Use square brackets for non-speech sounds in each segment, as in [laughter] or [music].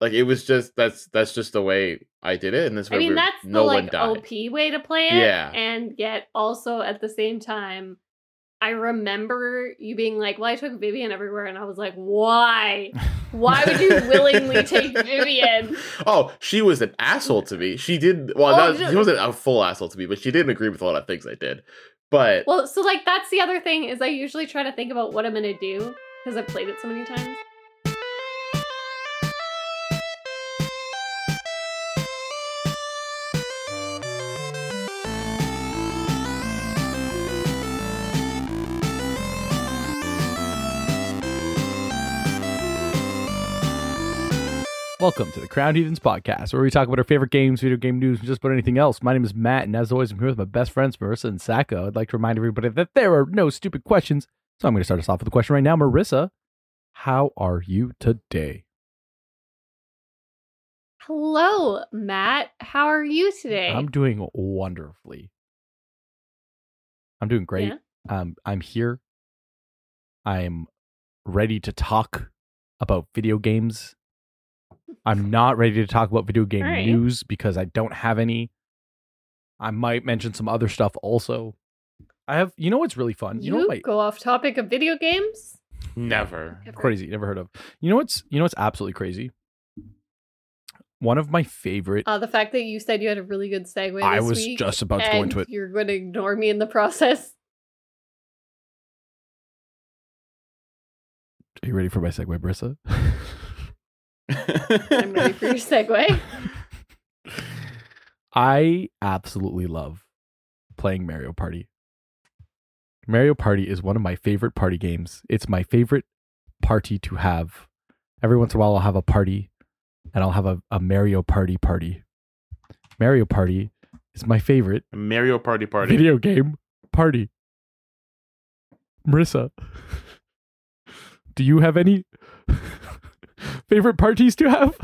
Like it was just that's that's just the way I did it, and this way I mean, that's no the one like died. OP way to play it. Yeah. And yet also at the same time, I remember you being like, Well, I took Vivienne everywhere, and I was like, Why? Why would you willingly take [laughs] Vivienne? Oh, she was an asshole to me. She did well. Oh, not, no. she wasn't a full asshole to me, but she didn't agree with a lot of things I did. But Well, so like that's the other thing is I usually try to think about what I'm gonna do because I've played it so many times. Welcome to the Crowned Heathens podcast, where we talk about our favorite games, video game news, and just about anything else. My name is Matt, and as always, I'm here with my best friends, Marissa and Sacco. I'd like to remind everybody that there are no stupid questions, so I'm going to start us off with a question right now. Marissa, how are you today? Hello, Matt. How are you today? I'm doing wonderfully. I'm doing great. Yeah. Um, I'm here. I'm ready to talk about video games. I'm not ready to talk about video game All right. news because I don't have any. I might mention some other stuff also. I have, you know what's really fun? You, You, know what my go off topic of video games? never. Ever. crazy, never heard of. You know what's, you know what's absolutely crazy? One of my favorite. Uh, the fact that you said you had a really good segue. I was week, just about to go into it. You're going to ignore me in the process. Are you ready for my segue, Marissa? [laughs] I'm ready for your segue. I absolutely love playing Mario Party. Mario Party is one of my favorite party games. It's my favorite party to have. Every once in a while, I'll have a party and I'll have a, a Mario Party party. Mario Party is my favorite Mario Party Party. video game party. Marissa, [laughs] do you have any [laughs] favorite parties to have?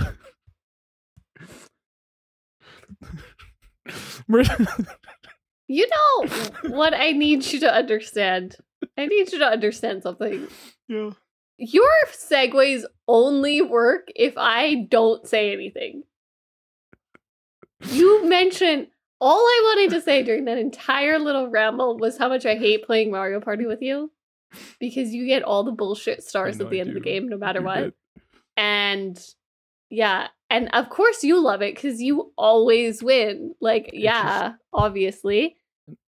You know what I need you to understand? I need you to understand something. yeah. Your segues only work if I don't say anything. You mentioned all I wanted to say during that entire little ramble was how much I hate playing Mario Party with you because you get all the bullshit stars at the I end of the game, no matter You what. did. And yeah, and of course you love it because you always win. Like, yeah, obviously.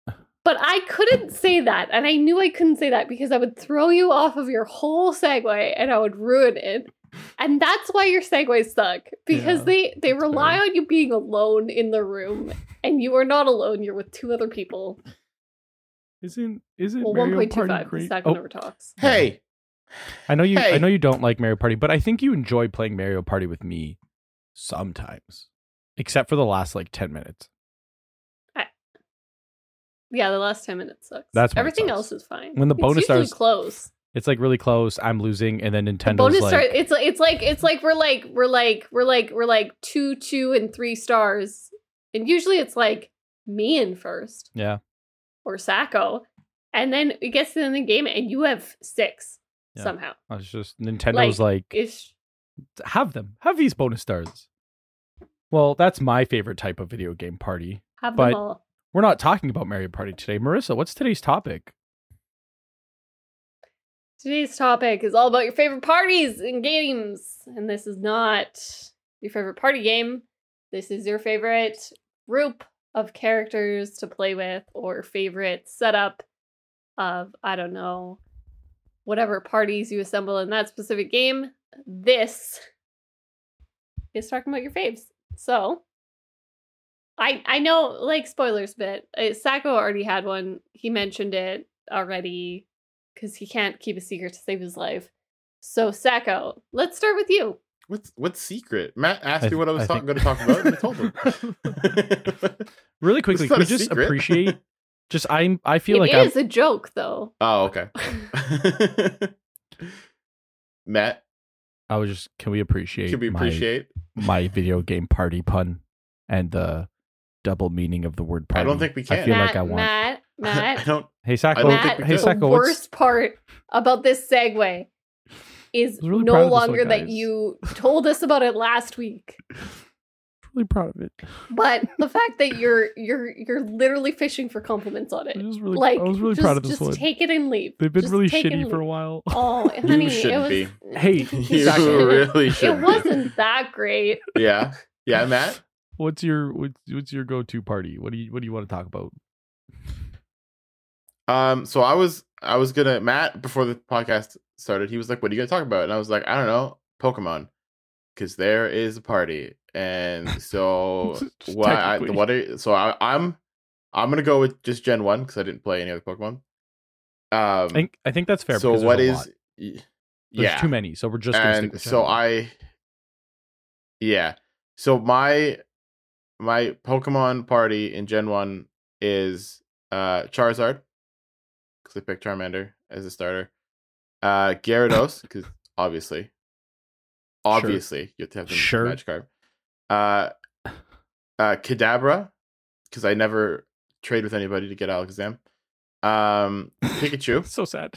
Uh. But I couldn't say that, and I knew I couldn't say that because I would throw you off of your whole segue and I would ruin it. And that's why your segues suck because Yeah, they they rely fair. on you being alone in the room, and you are not alone. You're with two other people. Isn't isn't Well, one Mario point two great? Sacco Oh, never talks. hey, I know you. I know you don't like Mario Party, but I think you enjoy playing Mario Party with me sometimes, except for the last like ten minutes. I, Yeah, the last ten minutes sucks. That's everything sucks. else is fine. When the It's bonus stars- close. It's like really close. I'm losing, and then The bonus like, star it's like it's like it's like we're like we're like we're like we're like two two and three stars and usually it's like me in first yeah, or Sacco and then it gets to the end of the game and you have six Yeah. somehow it's just Nintendo's like, it's have them, have these bonus stars. Well, that's my favorite type of video game party. have But- them all We're not talking about Mario Party today, Marissa. What's today's topic? today's topic is all about your favorite parties and games and this is not your favorite party game this is your favorite group of characters to play with or favorite setup of I don't know whatever parties you assemble in that specific game. This is talking about your faves. So I I know like spoilers bit. Uh, Sacco already had one. He mentioned it already because he can't keep a secret to save his life. So Sacco, let's start with you. what's what's secret? Matt asked I me what I was I talk- going to talk about, and I told him. [laughs] [laughs] Really quickly, It's not can we a just secret. appreciate? Just I'm. I feel It like I'm, a joke though. oh, okay. [laughs] Matt, I was just. Can we appreciate? should we my- appreciate? my [laughs] video game party pun and the double meaning of the word party? I don't think we can. I feel Matt, like I want. Matt, Matt. [laughs] I Matt, don't. hey Sacco. I don't Matt, think hey could. Sacco. the What's worst part about this segue is really no proud one, longer that you told us about it last week. Really proud of it. But the fact that you're you're you're literally fishing for compliments on it. I was really, Like I was really just, proud of this just one. take it and leave. They've been Just really shitty for a while. [laughs] Oh, honey, it shouldn't was, be. Hey, [laughs] You Zach, really should. it wasn't that great. Yeah. Yeah, Matt. what's your what's, what's your go to party? What do you what do you want to talk about? Um, so I was I was gonna Matt before the podcast started. He was like, "What are you gonna talk about?" And I was like, "I don't know, Pokemon, because there is a party." And [laughs] so [laughs] what? I, what? Are, so I, I'm I'm gonna go with just Gen One because I didn't play any other Pokemon. Um, I think I think that's fair. so what is? there's a is? lot. y- There's yeah, too many, so we're just gonna stick and with so I, yeah. So my my Pokemon party in Gen One is uh Charizard because I picked Charmander as a starter. Uh, Gyarados because obviously, obviously you have to have the Sure. Magikarp. Uh, uh, Kadabra because I never trade with anybody to get Alakazam. Um, Pikachu. [laughs] so sad.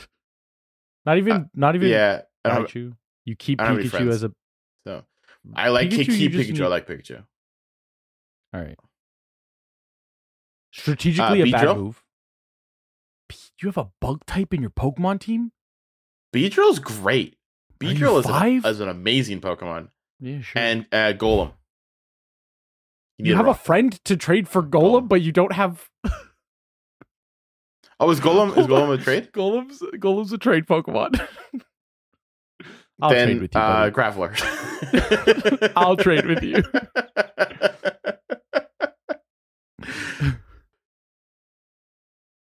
Not even not even yeah, have- You keep Pikachu as a so I like Pikachu, Pikachu. Pikachu. just I like Pikachu. all right. Strategically a bad move. You have a bug type in your Pokemon team? Beedrill's great. Are you Beedrill is five? an, is an amazing Pokemon. Yeah, sure. And uh, Golem. you need have a rock. friend to trade for Golem, Golem. but you don't have [laughs] Oh, is Golem is Golem a trade? Golem's Golem's a trade Pokemon. [laughs] I'll then trade with you. uh. Graveler. [laughs] I'll trade with you.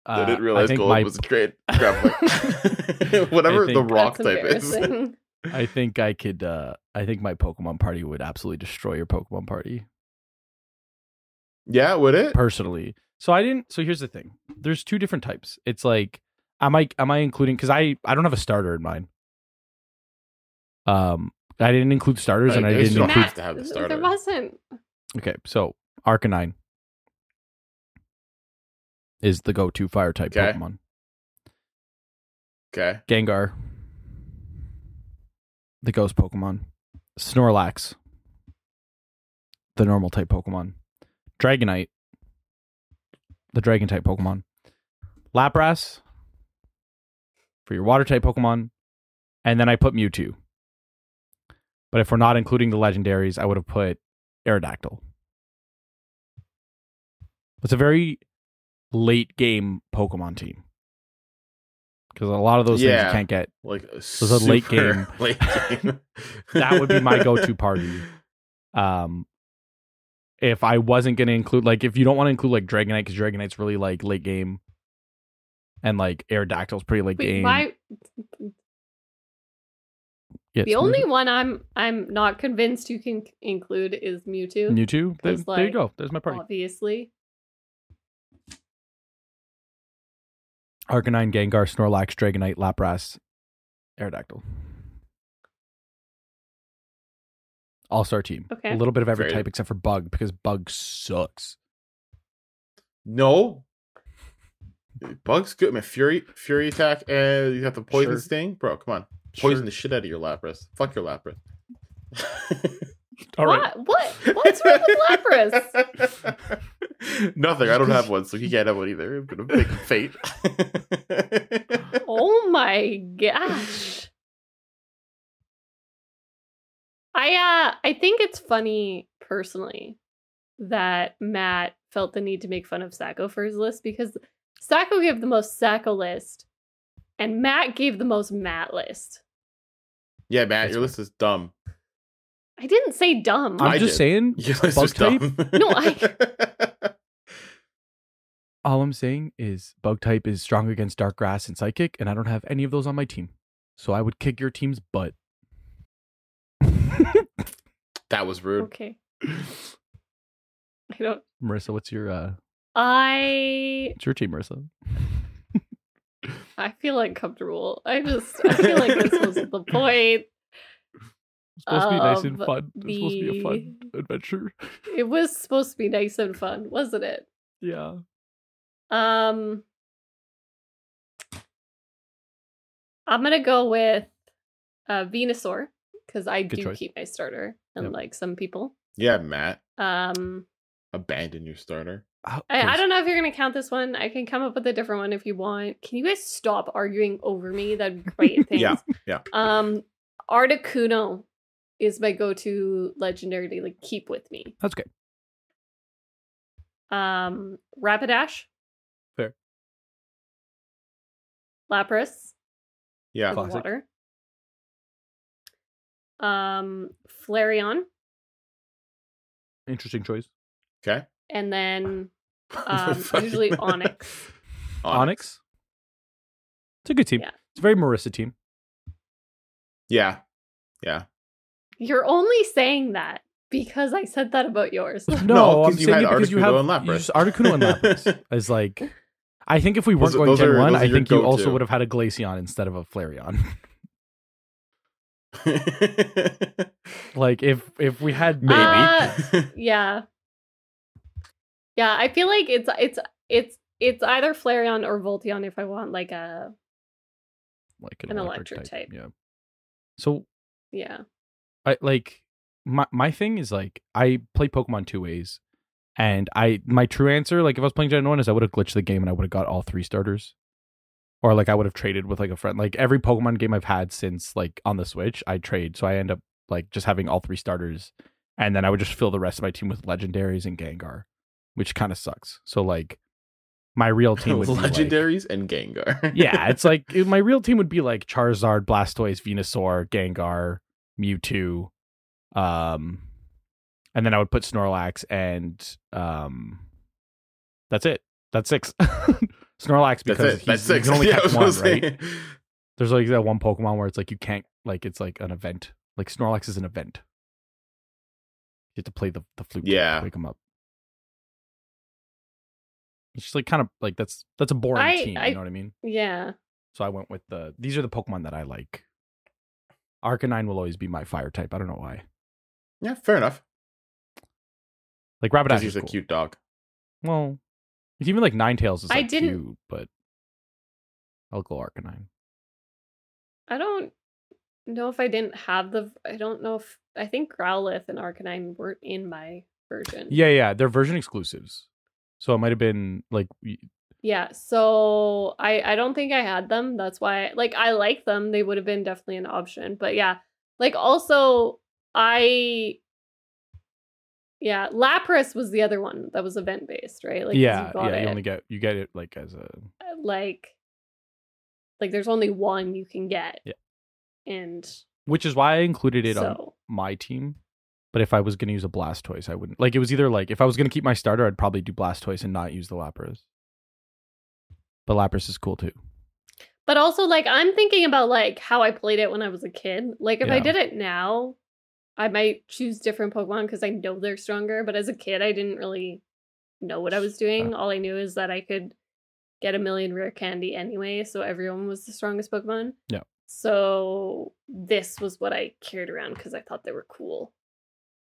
I Uh, didn't realize think Golem my was a trade. Graveler. Whatever the rock That's type is. Embarrassing. I think I could. Uh, I think my Pokemon party would absolutely destroy your Pokemon party Yeah, would it? personally. So I didn't. So here's the thing. There's two different types. It's like, am I am I including? Because I I don't have a starter in mine. Um, I didn't include starters, and I I didn't you don't include. have to have the starter. There wasn't. Okay, so Arcanine is the go-to fire type Okay. Pokemon. Okay. Gengar, the ghost Pokemon. Snorlax, the normal type Pokemon. Dragonite, the dragon type Pokemon. Lapras for your water type Pokemon. And then I put Mewtwo. But if we're not including the legendaries, I would have put Aerodactyl. It's a very late game Pokemon team. Because a lot of those things you can't get. Like a is a late game. [laughs] Late game. [laughs] That would be my go-to party. [laughs] Um, if I wasn't going to include, like, if you don't want to include like Dragonite, because Dragonite's really like late game, and like Aerodactyl's pretty late Wait, game. my Yes, the only one I'm I'm not convinced you can include is Mewtwo. Mewtwo. There, Because, there you go. There's my party. Obviously, Arcanine, Gengar, Snorlax, Dragonite, Lapras, Aerodactyl. All star team. Okay. A little bit of every Very- type except for Bug because Bug sucks. No. Bug's good, man. Fury, Fury attack, and you have the poison Sure. sting, bro. Come on, poison Sure. the shit out of your Lapras. Fuck your Lapras. [laughs] All right. what what what's wrong with Lapras? [laughs] Nothing. I don't have one, so he can't have one either. I'm gonna pick fate. Oh [laughs] my gosh. I uh I think it's funny personally that Matt felt the need to make fun of Sacco for his list because Sacco gave the most Sacco list and Matt gave the most Matt list. yeah, Matt, your list is dumb. I didn't say dumb. I'm I just did. saying, [laughs] Your list Bug is dumb. No, I- [laughs] all I'm saying is Bug type is strong against Dark Grass and Psychic, and I don't have any of those on my team. So I would kick your team's butt. [laughs] that was rude. okay. I don't Marissa, what's your uh I what's your team, Marissa? I feel uncomfortable. I just I feel like this was the point. It's supposed to be nice and of fun. It's supposed to be a fun adventure. It was supposed to be nice and fun, wasn't it? Yeah. Um I'm gonna go with uh, Venusaur because I Good do choice. keep my starter, Yep. unlike some people. Yeah, Matt. Um, Abandon your starter. Oh, I, I don't know if you're gonna count this one. I can come up with a different one if you want. Can you guys stop arguing over me? That'd be great. [laughs] Thanks. Yeah, yeah. Um, Articuno is my go-to legendary to like keep with me. That's good. Um, Rapidash. Fair. Lapras. Yeah. Classic. water. Um, Flareon, Interesting choice. Okay. and then [laughs] um, usually [laughs] Onix. Onix. It's a good team. Yeah. It's a very Marissa team. Yeah. Yeah. You're only saying that because I said that about yours. [laughs] No, No, 'cause I'm you had it because you have Articuno and Lapras. [laughs] just- Articuno and Lapras is like. I think if we weren't Those going those Gen are- One, I think you also go-to. would have had a Glaceon instead of a Flareon. [laughs] like if if we had Maybe. Uh, yeah. Yeah, I feel like it's it's it's it's either Flareon or Jolteon if I want like a like an electric type. Yeah. So yeah. I like my my thing is like I play Pokemon two ways, and I my true answer like if I was playing Gen One is I would have glitched the game and I would have got all three starters, or like I would have traded with like a friend. Like every Pokemon game I've had since like on the Switch, I trade, so I end up like just having all three starters, and then I would just fill the rest of my team with legendaries and Gengar, which kind of sucks. So like my real team would [laughs] be like- legendaries and Gengar. yeah, it's like my [laughs] real team would be like Charizard, Blastoise, Venusaur, Gengar, Mewtwo, um, and then I would put Snorlax and um, that's it. That's six. [laughs] Snorlax because it. he's, That's you six. can only [laughs] Yeah, I catch one, gonna right? There's like that one Pokemon where it's like you can't like it's like an event. Like Snorlax is an event. You have to play the the flute. Yeah. to wake him up. It's just like kind of like that's that's a boring I- team. I- you know what I mean? Yeah. So I went with the. These are the Pokemon that I like. Arcanine will always be my fire type. I don't know why. Yeah, fair enough. Like Because Rapidash he's is a cute dog. Well, it's even like Nine Ninetales is I didn't- cute, but I'll go Arcanine. I don't know if I didn't have the I don't know if I think Growlithe and Arcanine weren't in my version. Yeah, yeah, they're version exclusives. So it might have been like y- Yeah, so I I don't think I had them. That's why like I like them. They would have been definitely an option. But yeah, like also I yeah, Lapras was the other one that was event based, right? Like yeah, you got yeah. it, You only get you get it like as a uh, like like there's only one you can get. Yeah. And which is why I included it on my team. But if I was gonna use a Blastoise, I wouldn't. Like it was either like if I was gonna keep my starter, I'd probably do Blastoise and not use the Lapras. But Lapras is cool too. But also, like, I'm thinking about like how I played it when I was a kid. Like, if I did it now, I might choose different Pokemon because I know they're stronger. But as a kid, I didn't really know what I was doing. All I knew is that I could get a million rare candy anyway, so everyone was the strongest Pokemon. Yeah. So this was what I carried around because I thought they were cool,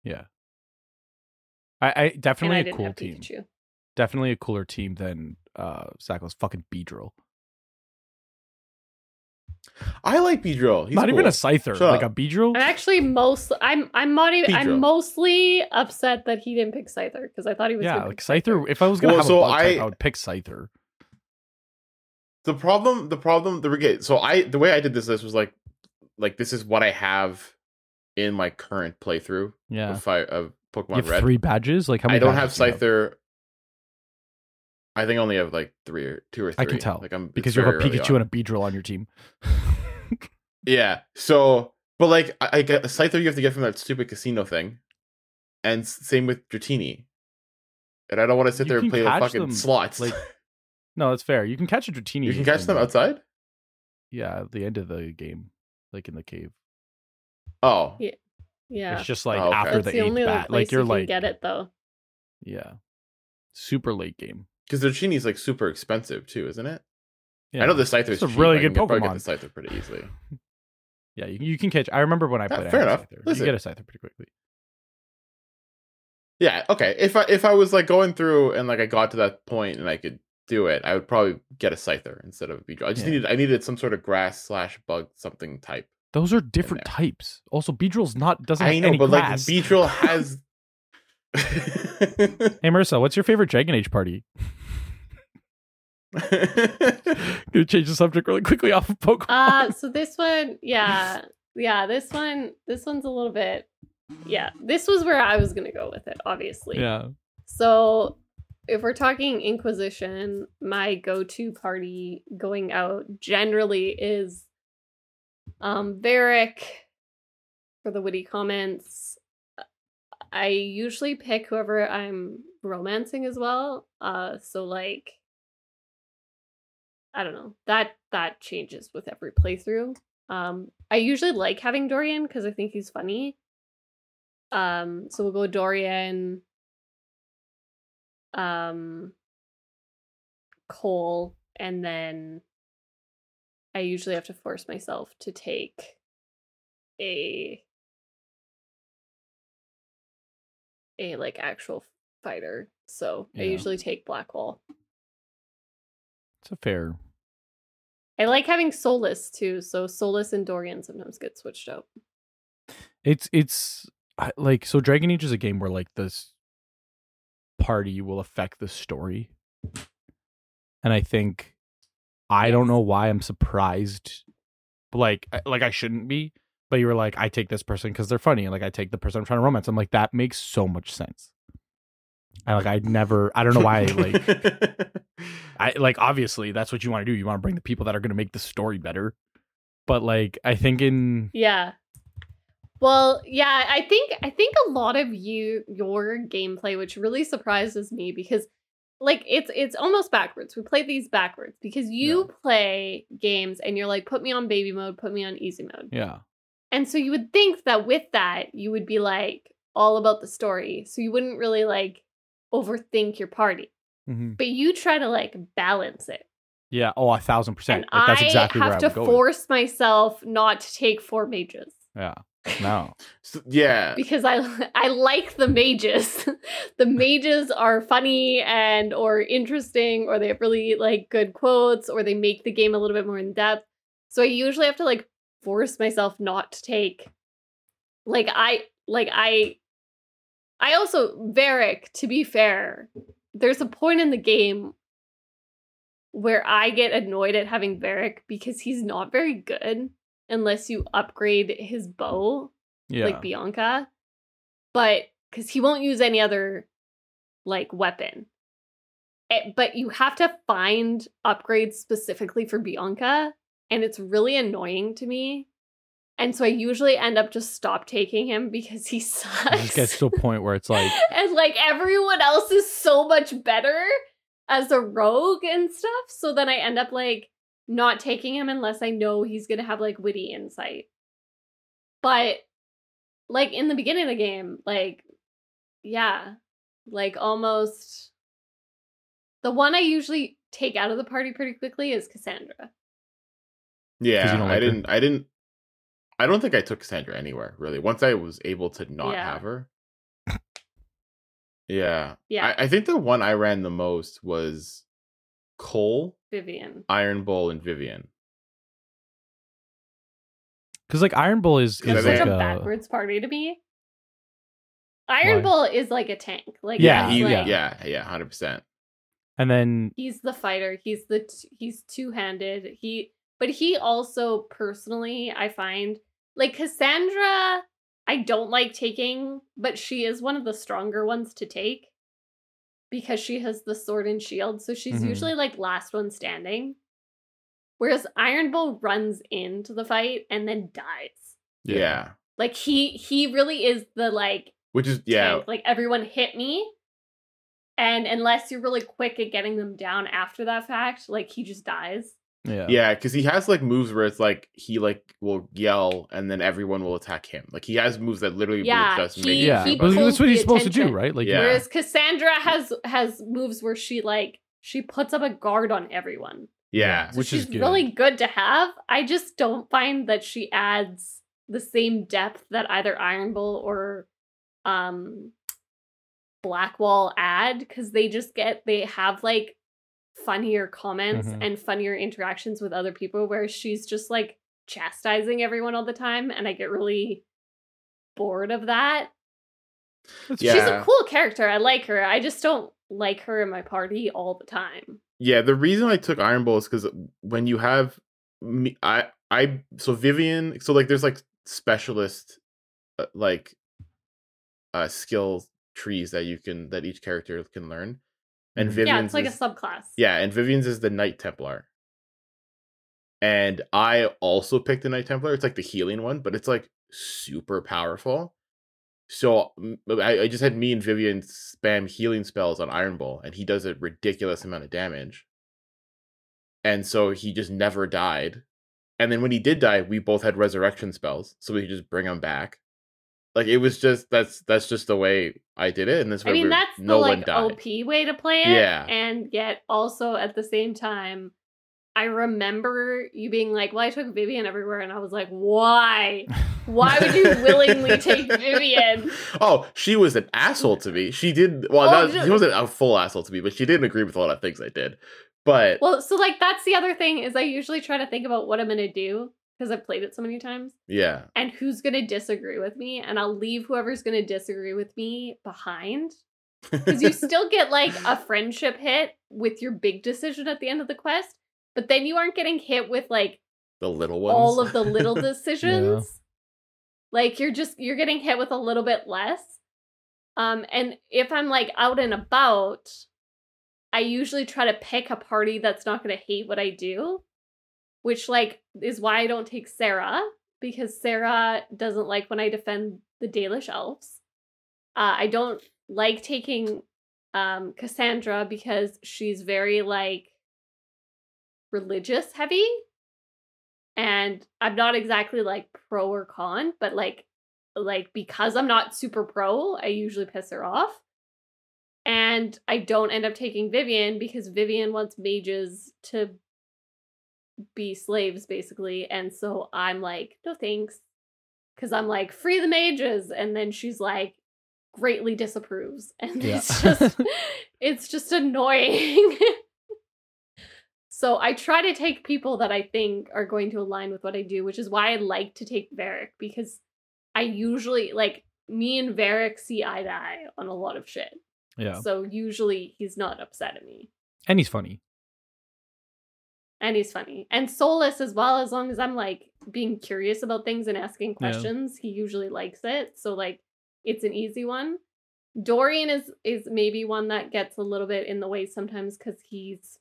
Yeah. I, I definitely a cool team. Pikachu. Definitely a cooler team than uh Sacco's fucking Beedrill. I like Beedrill. He's Not even a cool. Scyther, Shut like up. a Beedrill. I'm actually most. I'm. I'm not even. Beedrill. I'm mostly upset that he didn't pick Scyther because I thought he was. yeah, gonna like pick Scyther. If I was gonna Well, have so a bug type, I- I would pick Scyther. the problem the problem the okay, so i the way i did this this was like like this is what i have in my current playthrough Yeah, of, fi- of you pokemon have red three badges. Like how many? i don't have badges do you scyther i think i only have like three or two or three I can tell, like i'm because you have a Pikachu on. and a Beedrill on your team. [laughs] yeah so but like i, I get a scyther you have to get from that stupid casino thing and same with dratini and i don't want to sit You there and play the fucking them, slots like, [laughs] no, that's fair. You can catch a Dratini. you can catch them the- outside Yeah, at the end of the game, like in the cave. oh Yeah. Yeah. It's just like Oh, okay. after That's the the, eighth only bat. place Like you're you can like, get it though. yeah, super late game. Because dratini's like super expensive too isn't it Yeah. I know the Scyther is a cheap. really I good can Pokemon. Get the Scyther pretty easily. [laughs] Yeah, you, you can catch. I remember when I Yeah, played. Fair enough. Scyther. Listen. You get a Scyther pretty quickly. Yeah, okay. If I if I was like going through and like I got to that point and I could do it, I would probably get a Scyther instead of a Beedrill. I just Yeah. needed I needed some sort of grass slash bug something type Those are different types. Also, Beedrill's not doesn't have I know, any but class. like Beedrill [laughs] has. [laughs] Hey Marissa, what's your favorite Dragon Age party? [laughs] Gonna change the subject really quickly off of Pokemon. Uh so this one, yeah. Yeah, this one this one's a little bit yeah, this was where I was gonna go with it, obviously. yeah. So if we're talking Inquisition, my go-to party going out generally is um Varric for the witty comments. I usually pick whoever I'm romancing as well. Uh so like I don't know. That that changes with every playthrough. Um I usually like having Dorian because I think he's funny. Um so we'll go Dorian um Cole and then I usually have to force myself to take a a like actual fighter. So I usually take Blackwall. It's a fair. I like having Solas too, so Solas and Dorian sometimes get switched out. It's it's like so. Dragon Age is a game where like this party will affect the story, and I think I don't know why I'm surprised. Like like I shouldn't be. But you were like, I take this person because they're funny, and like I take the person I'm trying to romance. I'm like that makes so much sense. I like I never I don't know why [laughs] like I like obviously that's what you want to do. You want to bring the people that are going to make the story better. But like I think in Yeah. Well, yeah, I think I think a lot of you your gameplay which really surprises me because like it's it's almost backwards. We play these backwards because you play games and you're like put me on baby mode, put me on easy mode. yeah. And so you would think that with that you would be like all about the story. So you wouldn't really like overthink your party. Mhm. But you try to like balance it. Yeah. Oh, a thousand percent. And Like that's I exactly have where to would force myself not to take four mages. Yeah. No. [laughs] So- yeah. because I [laughs] I like the mages. [laughs] the mages are funny and or interesting or they have really like good quotes or they make the game a little bit more in depth. So I usually have to like force myself not to take like I like I I also Varric to be fair, there's a point in the game where I get annoyed at having Varric because he's not very good unless you upgrade his bow Yeah. like Bianca, but because he won't use any other like weapon. Eh, but you have to find upgrades specifically for Bianca, and it's really annoying to me. And so I usually end up just stop taking him because he [laughs] it sucks. gets to a point where it's like, [laughs] and like everyone else is so much better as a rogue and stuff. So then I end up like not taking him unless I know he's gonna have like witty insight. But like in the beginning of the game, like yeah, like almost the one I usually take out of the party pretty quickly is Cassandra. Yeah, don't like I didn't. I didn't. I don't think I took Sandra anywhere really. Once I was able to not Yeah. have her. Yeah, Yeah, I, I think the one I ran the most was Cole, Vivienne. Iron Bull, and Vivienne. because like Iron Bull is is That's like such a a, backwards party to me. Iron Why? Bull is like a tank. Like Yeah, he's he, like- yeah, yeah, hundred percent. and then he's the fighter he's the t- he's two-handed he but he also personally i find like cassandra i don't like taking but she is one of the stronger ones to take because she has the sword and shield so she's Mhm. usually like last one standing whereas iron bull runs into the fight and then dies Yeah. like he he really is the like which is yeah, tank. Like everyone hit me. And unless you're really quick at getting them down after that fact, like he just dies. Yeah yeah, because he has like moves where it's like he like will yell and then everyone will attack him. Like he has moves that literally will Yeah, just he- make yeah, he but that's what the he's supposed to do, right? Like Yeah. Whereas Cassandra has has moves where she like she puts up a guard on everyone. yeah. So Which is good. really good to have. I just don't find that she adds the same depth that either Iron Bull or um Blackwall add because they just get they have like funnier comments Mhm. and funnier interactions with other people where she's just like chastising everyone all the time and I get really bored of that. Yeah. She's a cool character. I like her. I just don't like her in my party all the time. Yeah, the reason I took Iron Bull is because when you have me, I I so Vivienne, so like there's like specialist uh, like uh skill trees that you can that each character can learn, and. Vivienne's yeah, it's like is, a subclass. yeah, and Vivienne's is the Knight Templar. And I also picked the Knight Templar. It's like the healing one, but it's like super powerful. So I just had me and Vivienne spam healing spells on Iron Bull, and he does a ridiculous amount of damage. And so he just never died. And then when he did die, we both had resurrection spells, so we could just bring him back. Like it was just that's that's just the way I did it, and that's why I mean, we're- that's no the one like died. OP way to play it. Yeah. And yet also at the same time, I remember you being like, Well, I took Vivienne everywhere, and I was like, Why? Why would you willingly take Vivienne? [laughs] Oh, she was an asshole to me. She did well. Oh, not, no. she wasn't a full asshole to me, but she didn't agree with a lot of things I did. But Well, so like that's the other thing is I usually try to think about what I'm gonna do because I've played it so many times yeah, and who's gonna disagree with me, and I'll leave whoever's gonna disagree with me behind. [laughs] Because you still get like a friendship hit with your big decision at the end of the quest, but then you aren't getting hit with like the little ones. all of the little [laughs] decisions. Like you're just you're getting hit with a little bit less. Um and if I'm like out and about, I usually try to pick a party that's not going to hate what I do, which like is why I don't take Sera because Sera doesn't like when I defend the Dalish elves. Uh, I don't like taking um Cassandra because she's very like religious heavy and I'm not exactly like pro or con, but like like because I'm not super pro, I usually piss her off. And I don't end up taking Vivienne because Vivienne wants mages to be slaves basically, and so I'm like, no thanks. Cuz I'm like, free the mages and then she's like greatly disapproves [laughs] and Yeah. it's just [laughs] it's just annoying. [laughs] So I try to take people that I think are going to align with what I do, which is why I like to take Varric because I usually like me and Varric see eye to eye on a lot of shit. Yeah. So usually he's not upset at me. And he's funny. And he's funny. And Solas as well, as long as I'm like being curious about things and asking Yeah. questions, he usually likes it. So like it's an easy one. Dorian is is maybe one that gets a little bit in the way sometimes because he's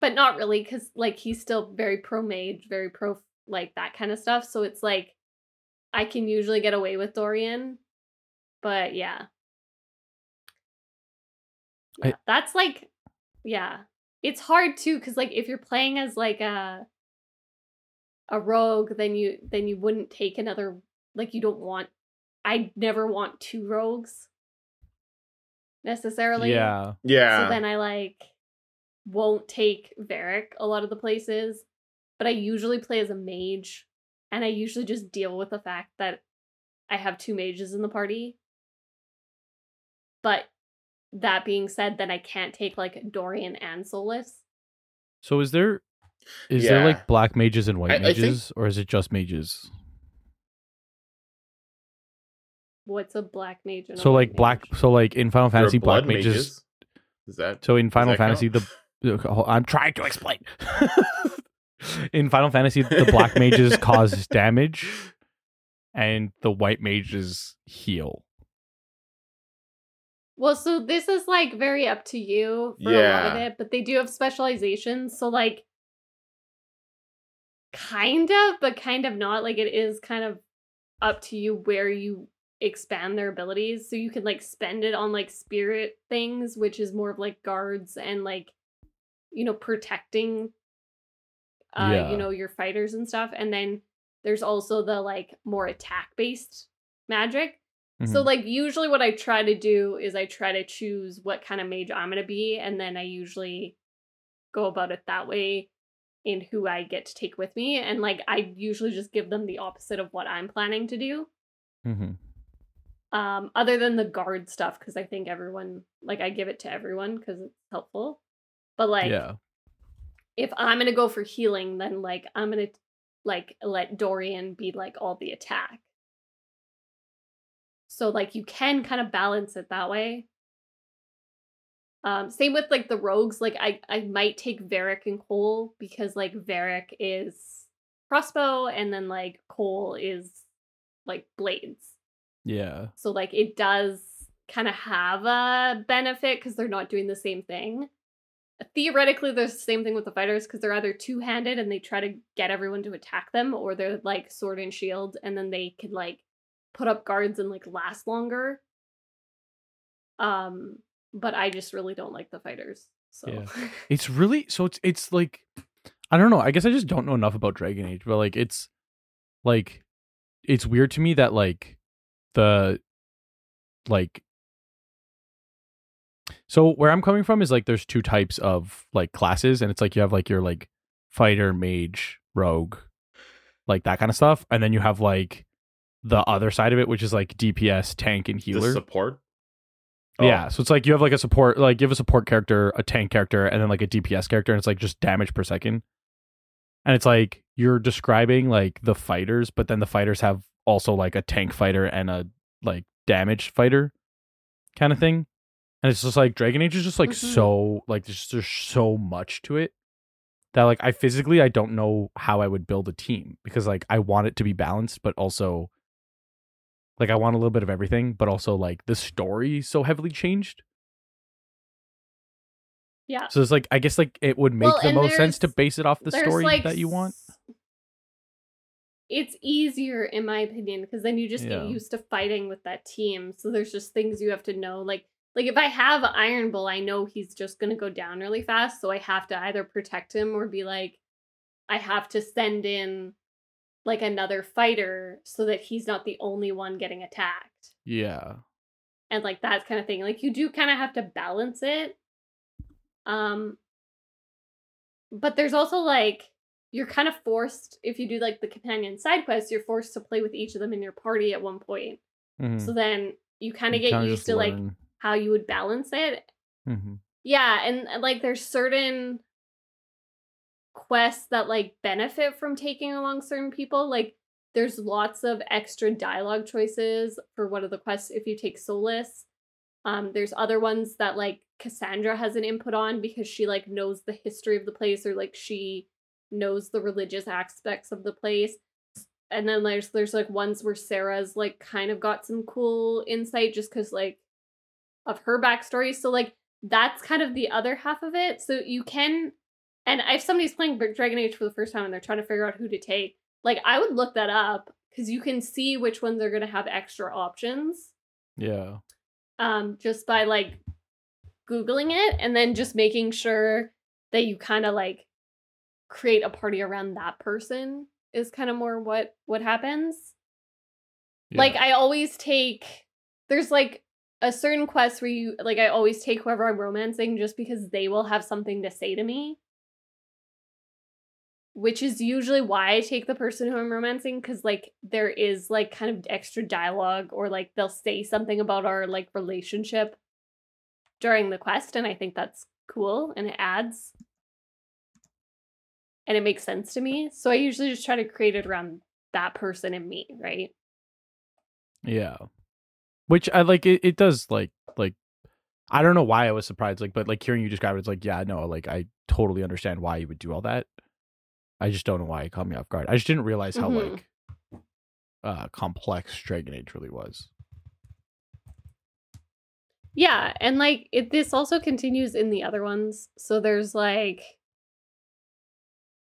but not really because like he's still very pro mage very pro like that kind of stuff so it's like i can usually get away with dorian but yeah I- yeah that's like yeah it's hard too because like if you're playing as like a a rogue then you then you wouldn't take another like you don't want i never want two rogues necessarily Yeah. yeah. so then I like won't take Varric a lot of the places, but I usually play as a mage, and I usually just deal with the fact that I have two mages in the party. But that being said, then I can't take like Dorian and Solas. So is there is there like black mages and white I- I think- mages, or is it just mages? What's a black mage? And a So white like black, mage? so like in Final Fantasy, black blood mages. Is that So in Final that count? Fantasy, the [laughs] I'm trying to explain. [laughs] in Final Fantasy, the black mages cause [laughs] damage, and the white mages heal. Well, so this is like very up to you for a lot of it, but they do have specializations. So like kind of, but kind of not. Like it is kind of up to you where you expand their abilities. So you can like spend it on like spirit things, which is more of like guards and like you know protecting uh Yeah. you know your fighters and stuff. And then there's also the like more attack based magic. So Mhm. like usually what I try to do is I try to choose what kind of mage I'm gonna be, and then I usually go about it that way in who I get to take with me. And like I usually just give them the opposite of what I'm planning to do. Mhm. Um, other than the guard stuff, because I think everyone like I give it to everyone because it's helpful. But like yeah, if I'm gonna go for healing, then like I'm gonna like let Dorian be like all the attack. So like you can kind of balance it that way. Um, same with like the rogues. Like I I might take Varric and Cole because like Varric is crossbow and then like Cole is like blades. Yeah. So like it does kind of have a benefit because they're not doing the same thing. Theoretically, there's the same thing with the fighters because they're either two handed and they try to get everyone to attack them, or they're like sword and shield and then they can like put up guards and like last longer. Um, but I just really don't like the fighters. So Yeah. It's really so it's it's like I don't know. I guess I just don't know enough about Dragon Age, but like it's like it's weird to me that like the like so where I'm coming from is like there's two types of like classes and it's like you have like your like fighter, mage, rogue, like that kind of stuff and then you have like the other side of it which is like DPS, tank and The healer. support. Oh, Yeah, so it's like you have like a support, like you have a support character, a tank character, and then like a DPS character, and it's like just damage per second. And it's like you're describing like the fighters, but then the fighters have also like a tank fighter and a like damage fighter kind of thing. And it's just like Dragon Age is just like Mhm. so like there's there's so much to it that like I physically I don't know how I would build a team because like I want it to be balanced, but also like I want a little bit of everything, but also like the story so heavily changed. yeah. So it's like I guess like it would make Well, the most sense to base it off the story like, that you want. It's easier in my opinion because then you just Yeah. get used to fighting with that team. So there's just things you have to know. Like like if I have Iron Bull, I know he's just gonna go down really fast. So I have to either protect him or be like, I have to send in like another fighter so that he's not the only one getting attacked. Yeah. and like that kind of thing like you do kind of have to balance it um but there's also like you're kind of forced if you do like the companion side quests you're forced to play with each of them in your party at one point Mhm. so then you kind You of get used to like how you would balance it Mhm. yeah and, like there's certain quests that like benefit from taking along certain people like there's lots of extra dialogue choices for one of the quests if you take Solas. Um, there's other ones that like Cassandra has an input on because she like knows the history of the place or like she knows the religious aspects of the place. And then there's there's like ones where Sera's like kind of got some cool insight just because like of her backstory. So like that's kind of the other half of it. So you can and if somebody's playing Dragon Age for the first time and they're trying to figure out who to take, like I would look that up because you can see which ones are going to have extra options. Yeah. um just by like googling it and then just making sure that you kind of like create a party around that person is kind of more what what happens. Like i always take there's like a certain quest where you like i always take whoever i'm romancing just because they will have something to say to me which is usually why i take the person who i'm romancing because like there is like kind of extra dialogue or like they'll say something about our like relationship during the quest and i think that's cool and it adds and it makes sense to me so i usually just try to create it around that person and me right Yeah. Which I like it, it does like like I don't know why I was surprised, like, but like hearing you describe it, it's like, yeah, no, like I totally understand why you would do all that. I just don't know why it caught me off guard. I just didn't realize how Mhm. like uh complex Dragon Age really was. Yeah, and like it this also continues in the other ones. So there's like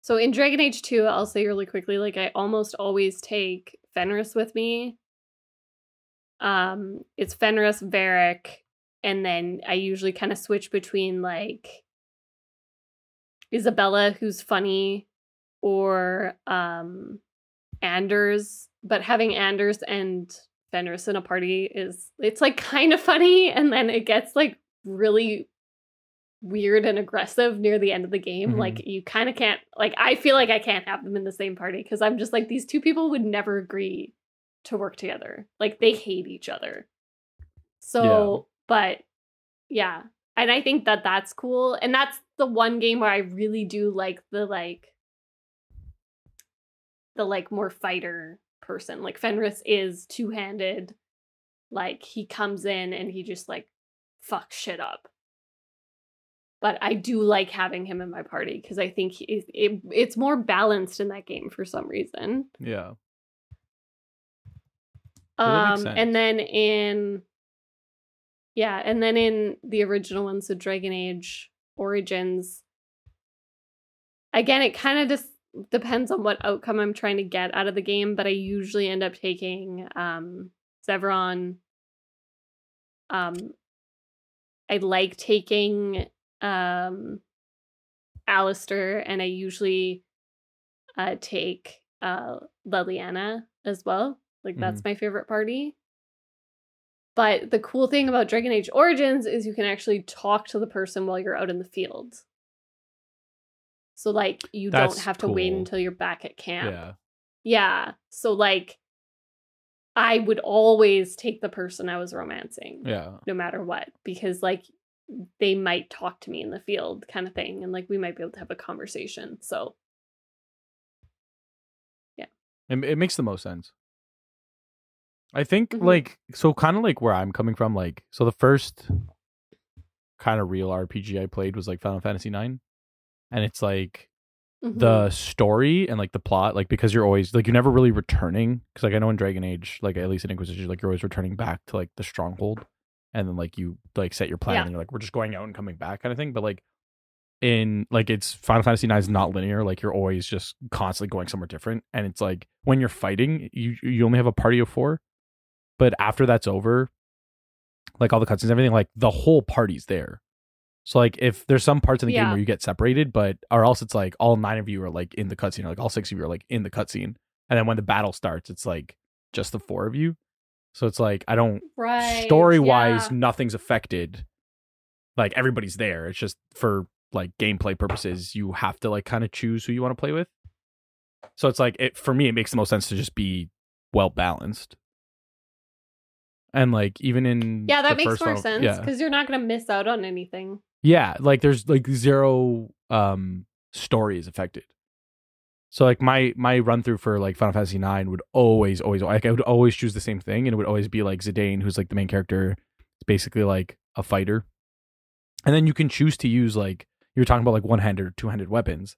So in Dragon Age 2, I'll say really quickly like I almost always take Fenris with me. Um it's Fenris, Varric, and then I usually kind of switch between like Isabela who's funny or um Anders, but having Anders and Fenris in a party is it's like kind of funny and then it gets like really weird and aggressive near the end of the game. Mhm. Like you kind of can't like I feel like I can't have them in the same party because I'm just like these two people would never agree to work together. Like they hate each other. So, but yeah, and I think that that's cool and that's the one game where I really do like the like the like more fighter person. Like Fenris is two handed. Like he comes in and he just like fucks shit up. But I do like having him in my party because I think he, it, it's more balanced in that game for some reason. Yeah. Um, and then in yeah, and then in the original ones, so Dragon Age Origins, again, it kind of just depends on what outcome I'm trying to get out of the game, but I usually end up taking um Zevran. Um, I like taking um Alistair, and I usually uh take uh Leliana as well. Like that's my favorite party. But the cool thing about Dragon Age Origins is you can actually talk to the person while you're out in the field. So like you That's don't have to wait until you're back at camp. Yeah. Yeah. So like I would always take the person I was romancing Yeah. no matter what because like they might talk to me in the field kind of thing and like we might be able to have a conversation. So Yeah. It, it makes the most sense. I think Mhm. like so kind of like where I'm coming from like so the first kind of real RPG I played was like Final Fantasy 9 and it's like mhm. the story and like the plot like because you're always like you're never really returning because like I know in Dragon Age like at least in Inquisition like you're always returning back to like the stronghold and then like you like set your plan Yeah. and you're like we're just going out and coming back kind of thing but like in like it's Final Fantasy 9 is not linear like you're always just constantly going somewhere different and it's like when you're fighting you you only have a party of 4 but after that's over like all the cutscenes and everything like the whole party's there so like if there's some parts in the game where you get separated, but or else it's like all nine of you are like in the cutscene, or like all six of you are like in the cutscene, and then when the battle starts, it's like just the four of you. So it's like I don't right story wise, yeah. nothing's affected. Like everybody's there. It's just for like gameplay purposes, you have to like kind of choose who you want to play with. So it's like it for me, it makes the most sense to just be well balanced. And like even in Yeah, that makes more Final- sense Yeah, because you're not going to miss out on anything. yeah, like there's like zero um stories affected. So like my my run through for like Final Fantasy 9 would always always like I would always choose the same thing and it would always be like Zidane who's like the main character it's basically like a fighter. And then you can choose to use like you're talking about like one-handed or two-handed weapons.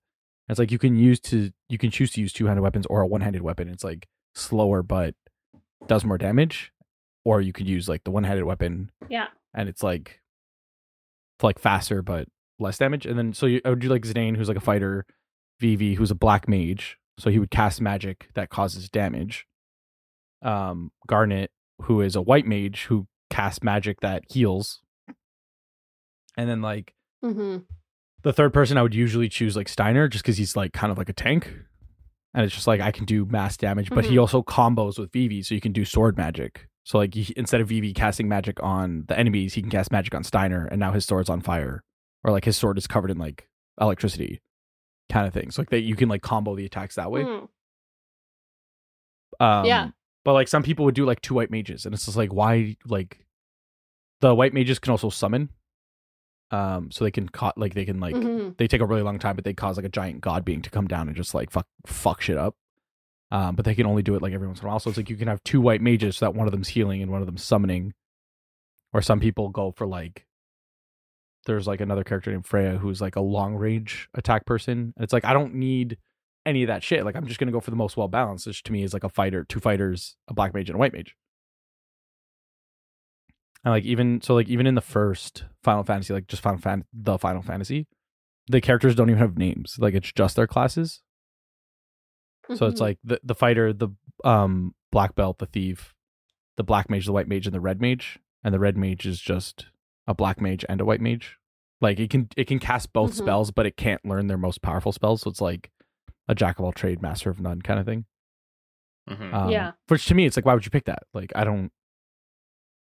And it's like you can use to you can choose to use two-handed weapons or a one-handed weapon. It's like slower but does more damage or you could use like the one-handed weapon Yeah. and it's like like faster but less damage. And then so you, I would do like Zidane, who's like a fighter, Vivi, who's a black mage, so he would cast magic that causes damage. Um, Garnet, who is a white mage who casts magic that heals. And then like hmm the third person, I would usually choose like Steiner, just because he's like kind of like a tank. And it's just like I can do mass damage, but he Mhm. also combos with Vivi, so you can do sword magic. So like he, instead of Vivi casting magic on the enemies, he can cast magic on Steiner, and now his sword's on fire, or like his sword is covered in like electricity, kind of things. like that you can like combo the attacks that way. Mm. Um, Yeah. But like some people would do like two white mages, and it's just like why like the white mages can also summon. Um, so they can ca- like they can like Mhm. they take a really long time, but they cause like a giant god being to come down and just like fuck fuck shit up. Um, but they can only do it like every once in a while. So it's like you can have two white mages so that one of them's healing and one of them's summoning. Or some people go for like there's like another character named Freya who's like a long range attack person. And it's like I don't need any of that shit. Like I'm just gonna go for the most well balanced, which to me is like a fighter, two fighters, a black mage and a white mage. And like even so, like even in the first Final Fantasy, like just Final Fan, the Final Fantasy, the characters don't even have names. Like it's just their classes. So it's Mhm. like the the fighter, the um black belt, the thief, the black mage, the white mage, and the red mage. And the red mage is just a black mage and a white mage. Like it can it can cast both Mhm. spells, but it can't learn their most powerful spells. So it's like a jack of all trade, master of none kind of thing. Mhm. Um, Yeah. Which to me, it's like, why would you pick that? Like, I don't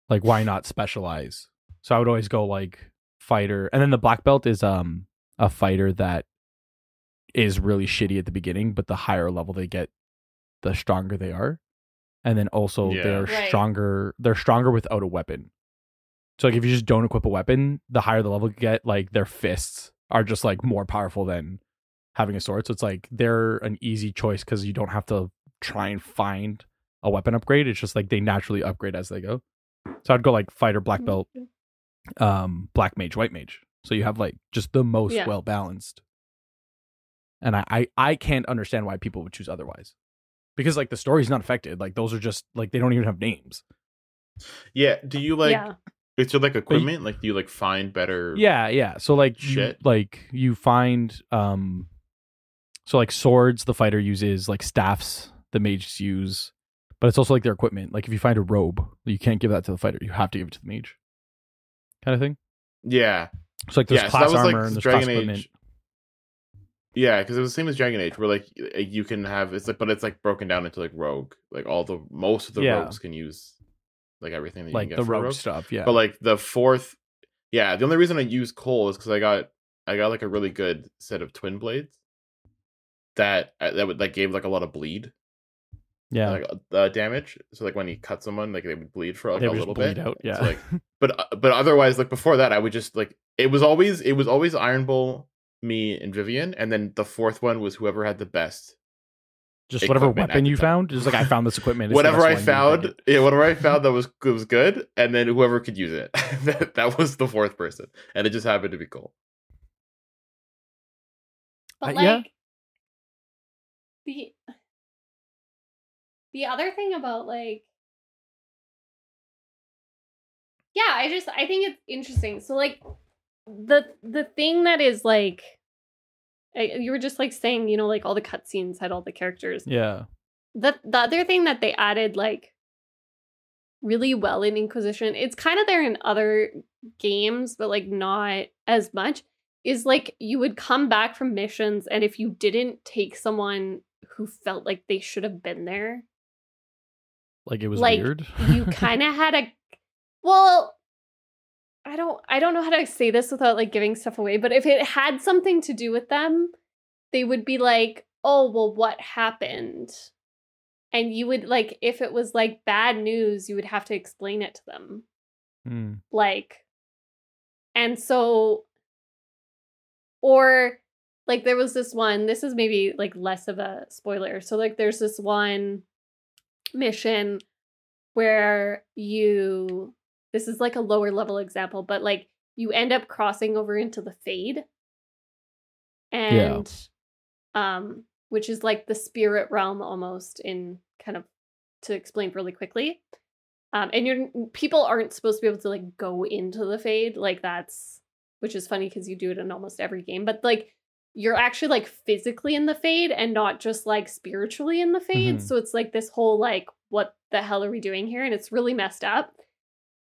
like why not specialize? So I would always go like fighter, and then the black belt is um a fighter that is really shitty at the beginning, but the higher level they get, the stronger they are, and then also Yeah. they're Right. stronger. They're stronger without a weapon. So like if you just don't equip a weapon, the higher the level you get, like their fists are just like more powerful than having a sword. So it's like they're an easy choice because you don't have to try and find a weapon upgrade. It's just like they naturally upgrade as they go. So I'd go like fighter, black belt, um, black mage, white mage. So you have like just the most Yeah. well balanced. And I, I I can't understand why people would choose otherwise. Because like the story's not affected. Like those are just like they don't even have names. Yeah. Do you like? yeah. Is there like equipment? Like, do you like find better? Yeah, yeah. So like you, Shit. like you find um so like swords the fighter uses, like staffs the mages use, but it's also like their equipment. Like if you find a robe, you can't give that to the fighter. You have to give it to the mage. Kind of thing. Yeah. So like there's yeah. class so that was armor like and there's class Dragon equipment. Yeah, because it was the same as Dragon Age, where like you can have it's like, but it's like broken down into like rogue. Like all the most of the Yeah. rogues can use like everything that you Like can get the for rogue rogue. stuff, yeah. But like the fourth, yeah, the only reason I use Cole is because I got I got like a really good set of twin blades that uh, that would like gave like a lot of bleed, yeah. like uh, damage. So like when he cut someone, like they would bleed for like they a little bleed bit. out. So, Yeah. like, but uh, but otherwise, like before that, I would just like it was always it was always Iron Bull, me, and Vivienne, and then the fourth one was whoever had the best. just whatever weapon you time. found. Just like I found this equipment. whatever I found, [laughs] yeah, whatever I found that [laughs] was was good, and then whoever could use it. [laughs] that, that was the fourth person, and it just happened to be Cole. But Uh, like yeah. the the other thing about like yeah, I just I think it's interesting. So like the the thing that is like I- Uh, you were just like saying, you know, like all the cutscenes had all the characters. Yeah. The the other thing that they added like really well in Inquisition, it's kind of there in other games, but like not as much, is like you would come back from missions and if you didn't take someone who felt like they should have been there, Like it was Like, weird. you [laughs] kind of had a well i don't i don't know how to say this without like giving stuff away but if it had something to do with them they would be like oh well what happened and you would like if it was like bad news you would have to explain it to them Hmm. like and so or like there was this one this is maybe like less of a spoiler so like there's this one mission where you this is like a lower level example but like you end up crossing over into the fade. And um which is like the spirit realm almost in kind of to explain really quickly. Um and you're people aren't supposed to be able to like go into the fade like that's which is funny because you do it in almost every game but like you're actually like physically in the fade and not just like spiritually in the fade. Mhm. so it's like this whole like what the hell are we doing here? And it's really messed up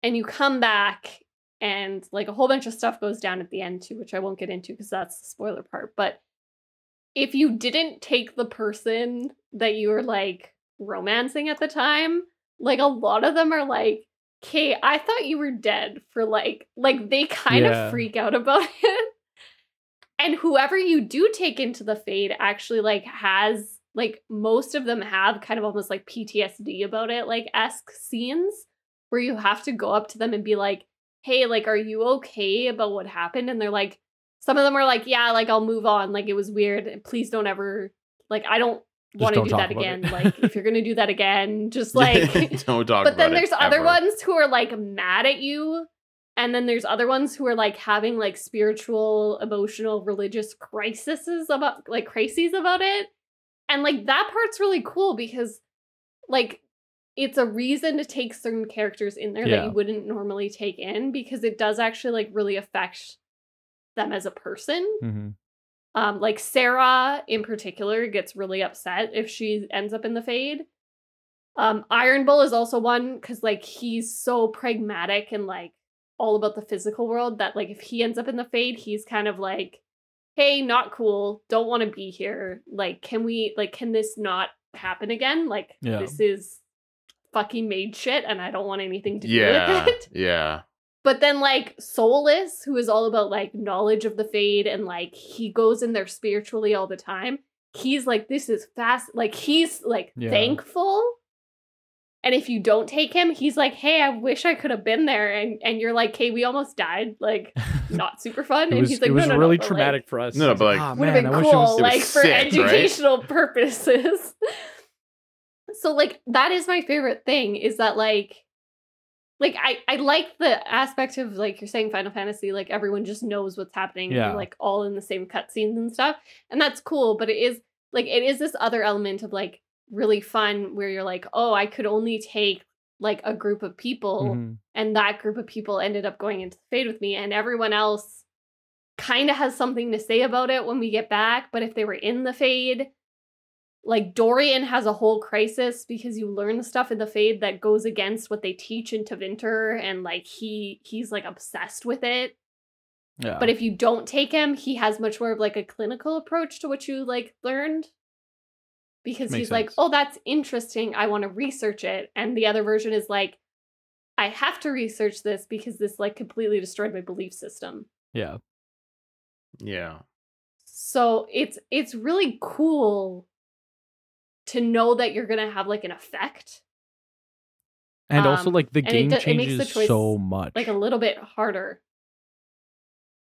and you come back and like a whole bunch of stuff goes down at the end too which i won't get into because that's the spoiler part but if you didn't take the person that you were like romancing at the time like a lot of them are like okay i thought you were dead for like like they kind Yeah. of freak out about [laughs] it and whoever you do take into the fade actually like has like most of them have kind of almost like ptsd about it like esque scenes where you have to go up to them and be like hey like are you okay about what happened? And they're like some of them are like yeah like i'll move on. Like it was weird. Please don't ever like i don't want to do that again. Like if you're gonna do that again just like [laughs] don't talk. but then there's other ever. ones who are like mad at you and then there's other ones who are like having like spiritual emotional religious crises about like crises about it. And like that part's really cool because like it's a reason to take certain characters in there that you wouldn't normally take in because it does actually like really affect them as a person hmm um, like Sera in particular gets really upset if she ends up in the fade. Um, Iron Bull is also one because like he's so pragmatic and like all about the physical world that like if he ends up in the fade, he's kind of like, hey, not cool, don't want to be here. Like, can we like can this not happen again? Like Yeah. this is fucking made shit and I don't want anything to Yeah, do with it. [laughs] yeah, But then like Solas, who is all about like knowledge of the fade and like he goes in there spiritually all the time. He's like, this is fast. Like he's like Yeah. thankful. And if you don't take him, he's like, hey, I wish I could have been there. And and you're like, hey, we almost died. Like [laughs] not super fun. And was, he's like, it was no, no, really no, but, traumatic for us. No, no, but, like, "Ah, would have been I cool, was- it like for sick, right? educational purposes. [laughs] so like that is my favorite thing is that like like I I like the aspect of like you're saying Final Fantasy like everyone just knows what's happening Yeah. and like all in the same cutscenes and stuff and that's cool but it is like it is this other element of like really fun where you're like oh I could only take like a group of people Mhm. and that group of people ended up going into the fade with me and everyone else kind of has something to say about it when we get back but if they were in the fade like dorian has a whole crisis because you learn stuff in the fade that goes against what they teach in Tevinter and like he he's like obsessed with it Yeah. but if you don't take him he has much more of like a clinical approach to what you like learned because Makes he's like oh that's interesting i want to research it and the other version is like i have to research this because this like completely destroyed my belief system yeah. Yeah. so it's it's really cool to know that you're gonna have like an effect And also Um, like the it game it makes changes the choice, so much. like a little bit harder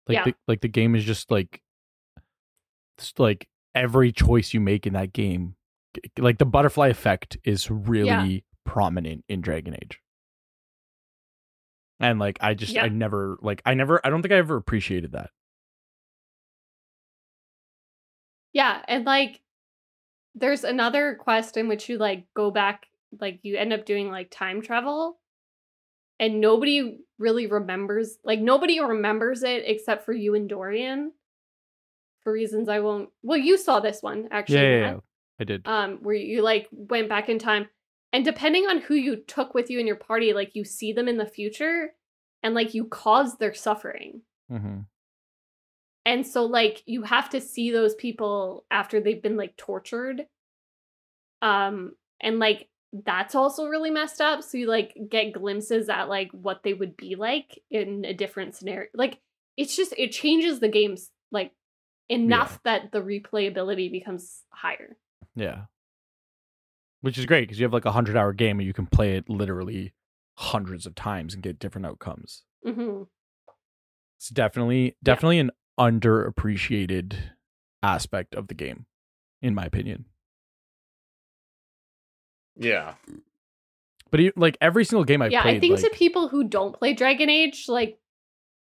like yeah. the, like the game is just like it's like every choice you make in that game like the butterfly effect is really prominent in Dragon Age. And like I just Yeah. I never like I never I don't think I ever appreciated that. Yeah, and like there's another quest in which you like go back like you end up doing like time travel and nobody really remembers like nobody remembers it except for you and Dorian for reasons I won't Well, you saw this one actually. yeah, yeah, yeah. I did. Um where you like went back in time and depending on who you took with you in your party like you see them in the future and like you cause their suffering. hmm And so like you have to see those people after they've been like tortured. Um and like that's also really messed up. So you like get glimpses at like what they would be like in a different scenario. Like it's just it changes the games like enough that the replayability becomes higher. Yeah. Which is great because you have like a hundred hour game and you can play it literally hundreds of times and get different outcomes. hmm It's definitely definitely an underappreciated aspect of the game, in my opinion. Yeah. But e- like every single game I've yeah, played, I think like, to people who don't play Dragon Age, like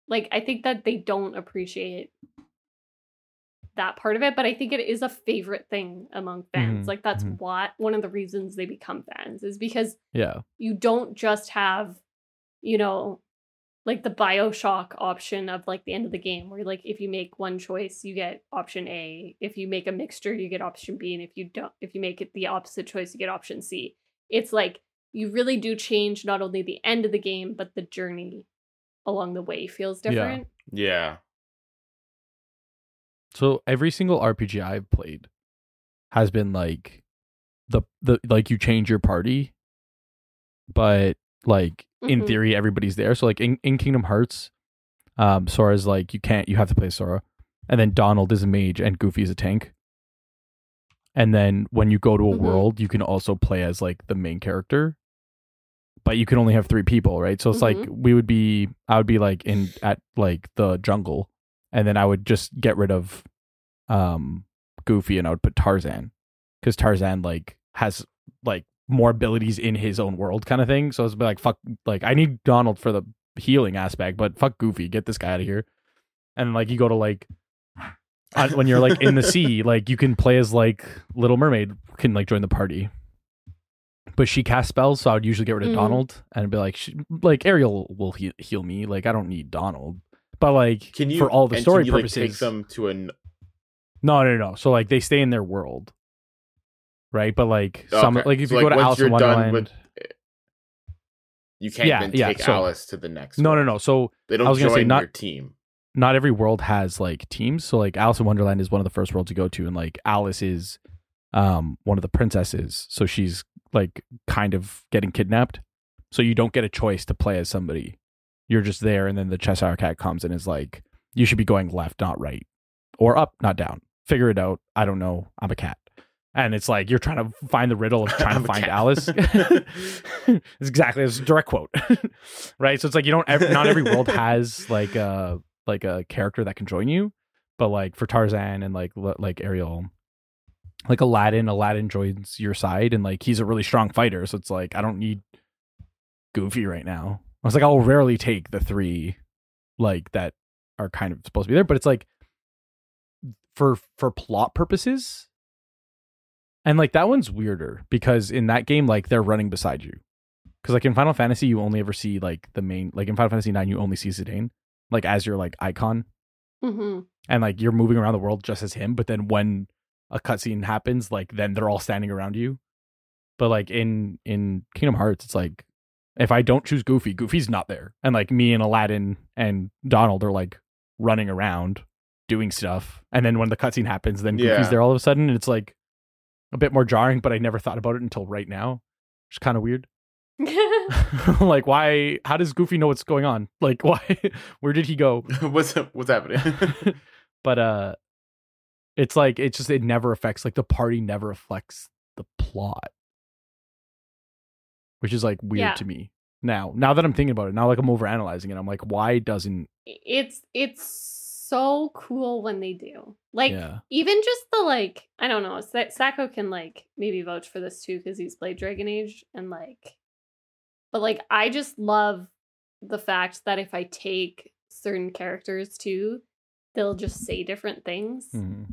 like I think that they don't appreciate that part of it, but I think it is a favorite thing among fans. Mhm, Like that's mhm. what one of the reasons they become fans is because yeah, you don't just have, you know, like the Bioshock option of like the end of the game where like if you make one choice, you get option A. If you make a mixture, you get option B. And if you don't if you make it the opposite choice, you get option C. It's like you really do change not only the end of the game, but the journey along the way feels different. Yeah. different. Yeah. So every single RPG I've played has been like the the like you change your party, but like in Mhm. theory everybody's there. So like in, in Kingdom Hearts, um, Sora's like you can't you have to play Sora, and then Donald is a mage and Goofy is a tank. And then when you go to a Mhm. world, you can also play as like the main character, but you can only have three people, right? So it's like we would be, I would be like in at like the jungle, and then I would just get rid of um Goofy and I would put Tarzan because Tarzan like has like more abilities in his own world kind of thing. So it's be like fuck, like I need Donald for the healing aspect, but fuck Goofy, get this guy out of here. And like you go to like [laughs] when you're like in the sea, like you can play as like Little Mermaid can like join the party. But she casts spells, so I would usually get rid of Mm. Donald and be like, she, like Ariel will heal, heal me. Like I don't need Donald. But like Can you for all the and story can you, like, purposes, take them to an no, no, no. So like they stay in their world, right? But like some, Okay. like if So, you go to Alice in Wonderland, with- you can't Yeah, yeah, take so- Alice to the next. no, no, no. So They don't I was gonna say not- team. not every world has like teams. So like Alice in Wonderland is one of the first worlds you go to, and like Alice is um one of the princesses. So she's like kind of getting kidnapped. So you don't get a choice to play as somebody. You're just there, and then the Cheshire Cat comes and is like, "You should be going left, not right, or up, not down. Figure it out. I don't know. I'm a cat." And it's like you're trying to find the riddle of [laughs] trying to find. Alice. [laughs] [laughs] it's exactly it's a direct quote, right? So it's like you don't. ev- Not every world has like uh like a character that can join you. But like for Tarzan and like like Ariel, like Aladdin, Aladdin joins your side and like he's a really strong fighter. So it's like I don't need Goofy right now. I was like, I'll rarely take the three like that are kind of supposed to be there, but it's like for for plot purposes. And like that one's weirder because in that game, like they're running beside you. Because like in Final Fantasy, you only ever see like the main like in Final Fantasy Nine, you only see Zidane like as your like icon, hmm and like you're moving around the world just as him. But then when a cutscene happens, like then they're all standing around you. But like in in Kingdom Hearts, it's like if I don't choose Goofy, Goofy's not there, and like me and Aladdin and Donald are like running around doing stuff. And then when the cutscene happens, then Goofy's Yeah. there all of a sudden, and it's like a bit more jarring. But I never thought about it until right now. It's kind of weird. [laughs] [laughs] like why? How does Goofy know what's going on? [laughs] Like why? Where did he go? what's what's happening? but uh it's like it's just it never affects like the party never affects the plot which is like weird Yeah. to me now now that i'm thinking about it now like i'm over analyzing it i'm like why doesn't it's it's so cool when they do. Like yeah even just the like I don't know. Sa- Sacco can like maybe vouch for this too because he's played Dragon Age and like, but like I just love the fact that if I take certain characters too, they'll just say different things. Mhm.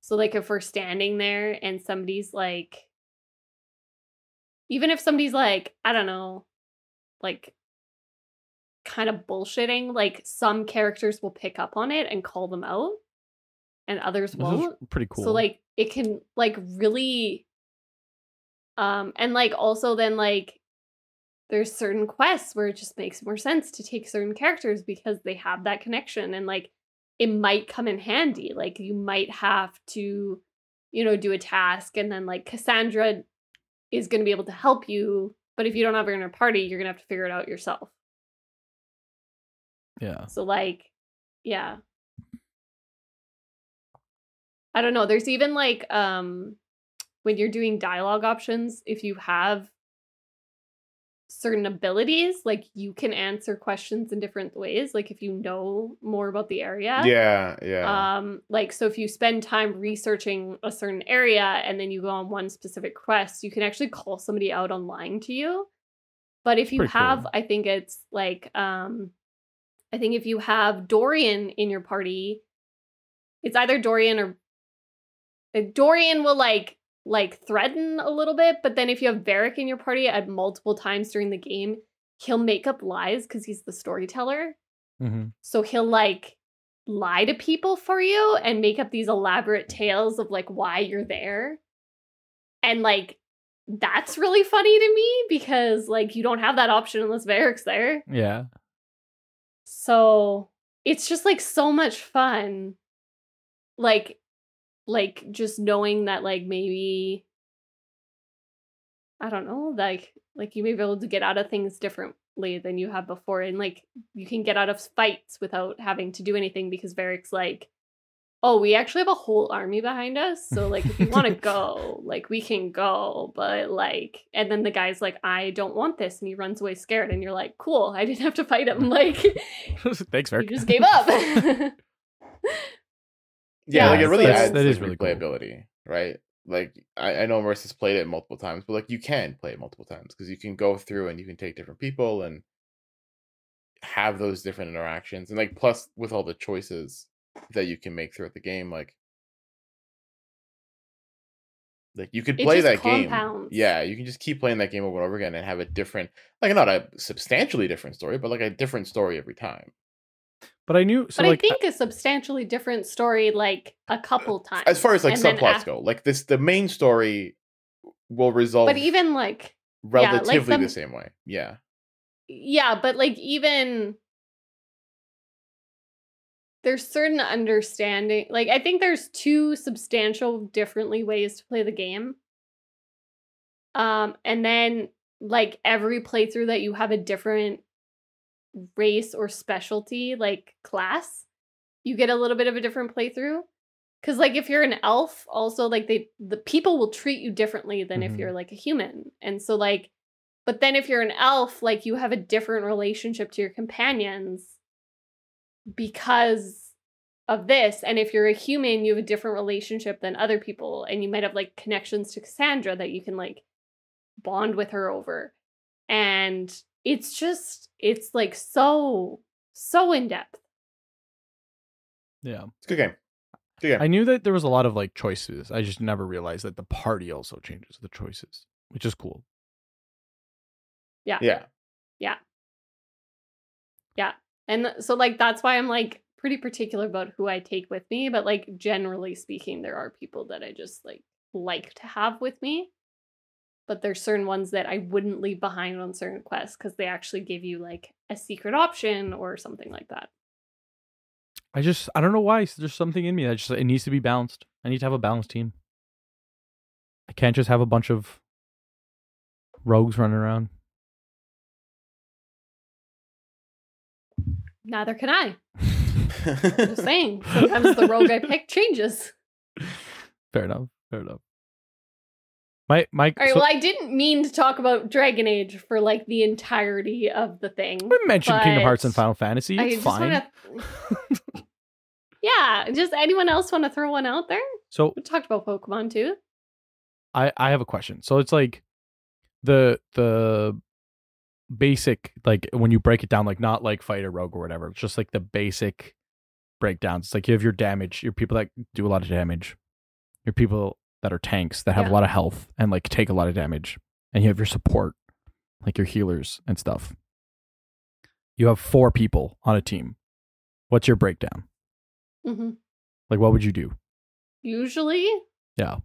So like if we're standing there and somebody's like even if somebody's like, I don't know, like kind of bullshitting, like some characters will pick up on it and call them out and others won't. pretty cool So like it can like really um and like also then like there's certain quests where it just makes more sense to take certain characters because they have that connection and like it might come in handy. Like you might have to, you know, do a task and then like Cassandra is going to be able to help you, but if you don't have her in her party, you're going to have to figure it out yourself. Yeah So like, yeah. I don't know. There's even like um when you're doing dialogue options, if you have certain abilities, like you can answer questions in different ways. Like if you know more about the area. yeah, yeah. Um, like so if you spend time researching a certain area and then you go on one specific quest, you can actually call somebody out on lying to you. But if you Pretty have, cool. I think it's like um I think if you have Dorian in your party, it's either Dorian or uh, Dorian will like like threaten a little bit, but then if you have Varric in your party at multiple times during the game, he'll make up lies because he's the storyteller. hmm So he'll like lie to people for you and make up these elaborate tales of like why you're there. And like that's really funny to me because like you don't have that option unless Varric's there. yeah So it's just like so much fun. Like like just knowing that like maybe I don't know, like like you may be able to get out of things differently than you have before and like you can get out of fights without having to do anything because Varric's like oh, we actually have a whole army behind us. So [laughs] like if you want to go, like we can go, but like and then the guy's like I don't want this and he runs away scared and you're like, "Cool, I didn't have to fight him." [laughs] Like [laughs] thanks you Varric. just gave up. yeah, yeah, like it really adds that to is like, really cool. right? Like I, I know Marissa's played it multiple times, but like you can play it multiple times because you can go through and you can take different people and have those different interactions, and like plus with all the choices that you can make throughout the game, like like you could play that game. Yeah, you can just keep playing that game over and over again and have a different, like not a substantially different story, but like a different story every time. but i knew so but like I think a substantially different story like a uh, couple times. As far as like subplots af- go, like this, the main story will resolve. But even like yeah, like relatively the same way. Yeah. yeah, but like even there's certain understanding like I think there's two substantial differently ways to play the game. Um and then like every playthrough that you have a different race or specialty like class, you get a little bit of a different playthrough. Cause like if you're an elf, also like they the people will treat you differently than Mhm. if you're like a human. And so like but then if you're an elf, like you have a different relationship to your companions because of this. And if you're a human, you have a different relationship than other people, and you might have like connections to Cassandra that you can like bond with her over. And it's just, it's like so, so in depth. Yeah. It's a good game. Good game. I knew that there was a lot of like choices. I just never realized that the party also changes the choices, which is cool. Yeah. Yeah. Yeah. Yeah. And so, like, that's why I'm like pretty particular about who I take with me. But, like, generally speaking, there are people that I just like like to have with me. But there's certain ones that I wouldn't leave behind on certain quests because they actually give you like a secret option or something like that. I just I don't know why. There's something in me that just it needs to be balanced. I need to have a balanced team. I can't just have a bunch of rogues running around. Neither can I. Just saying. [laughs] Sometimes the rogue I pick changes. Fair enough. Fair enough. My my All right. so- well, I didn't mean to talk about Dragon Age for like the entirety of the thing. we mentioned Kingdom Hearts and Final Fantasy. It's just fine. wanna- [laughs] yeah. Does anyone else want to throw one out there? So We talked about Pokemon too. I I have a question. So it's like the the basic like when you break it down like not like fighter rogue or whatever. It's just like the basic breakdowns. It's like you have your damage, your people that do a lot of damage, your people that are tanks that have Yeah. a lot of health and like take a lot of damage, and you have your support, like your healers and stuff. You have four people on a team. What's your breakdown? hmm Like what would you do? Usually, Yeah.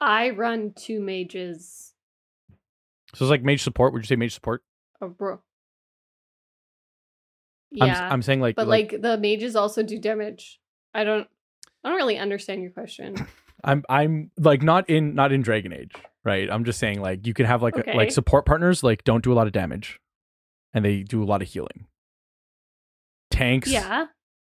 I run two mages. So it's like mage support. Would you say mage support? A bro. I'm, Yeah, I'm saying like but like, the mages also do damage. I don't. I don't really understand your question. [laughs] I'm I'm like not in not in Dragon Age, right? I'm just saying like you can have like a- like support partners like don't do a lot of damage, and they do a lot of healing. Tanks yeah.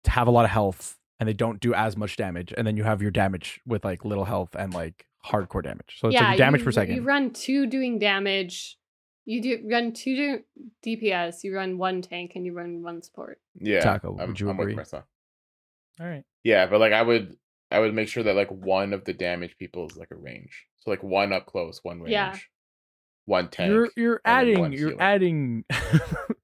have a lot of health and they don't do as much damage, and then you have your damage with like little health and like hardcore damage. So it's yeah. like damage you, per second. You run two doing damage. You do run two do- DPS. You run one tank, and you run one support. Yeah. Taco, I'm, would you I'm agree? myself. All right. Yeah, but like I would I would make sure that like one of the damage people is like a range. So like one up close, one range. Yeah. One tank. You're you're adding you're healer. adding [laughs]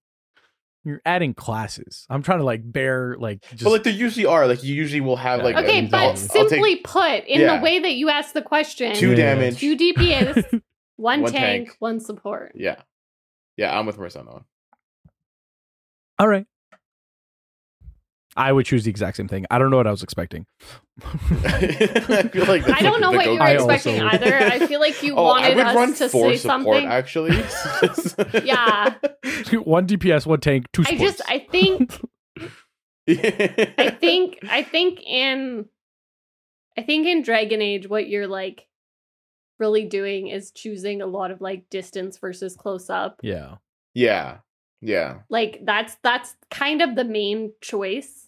you're adding classes. I'm trying to like bear like just but like there usually are. Like you usually will have like Okay, means but I'll- I'll simply take put, in Yeah. the way that you asked the question, two Yeah. damage. two DPS, [laughs] one, One tank, tank. one support. Yeah. Yeah, I'm with Marissa on that one. All right. I would choose the exact same thing. I don't know what I was expecting. [laughs] I feel like I don't like know the what you were I expecting also- either. I feel like you [laughs] oh, I wanted would us run to for say support something. actually. [laughs] Yeah. one DPS, one tank, two I just, I think, I I think, I think in, I think in Dragon Age, what you're like really doing is choosing a lot of like distance versus close up. yeah. Yeah. Yeah. Like that's that's kind of the main choice.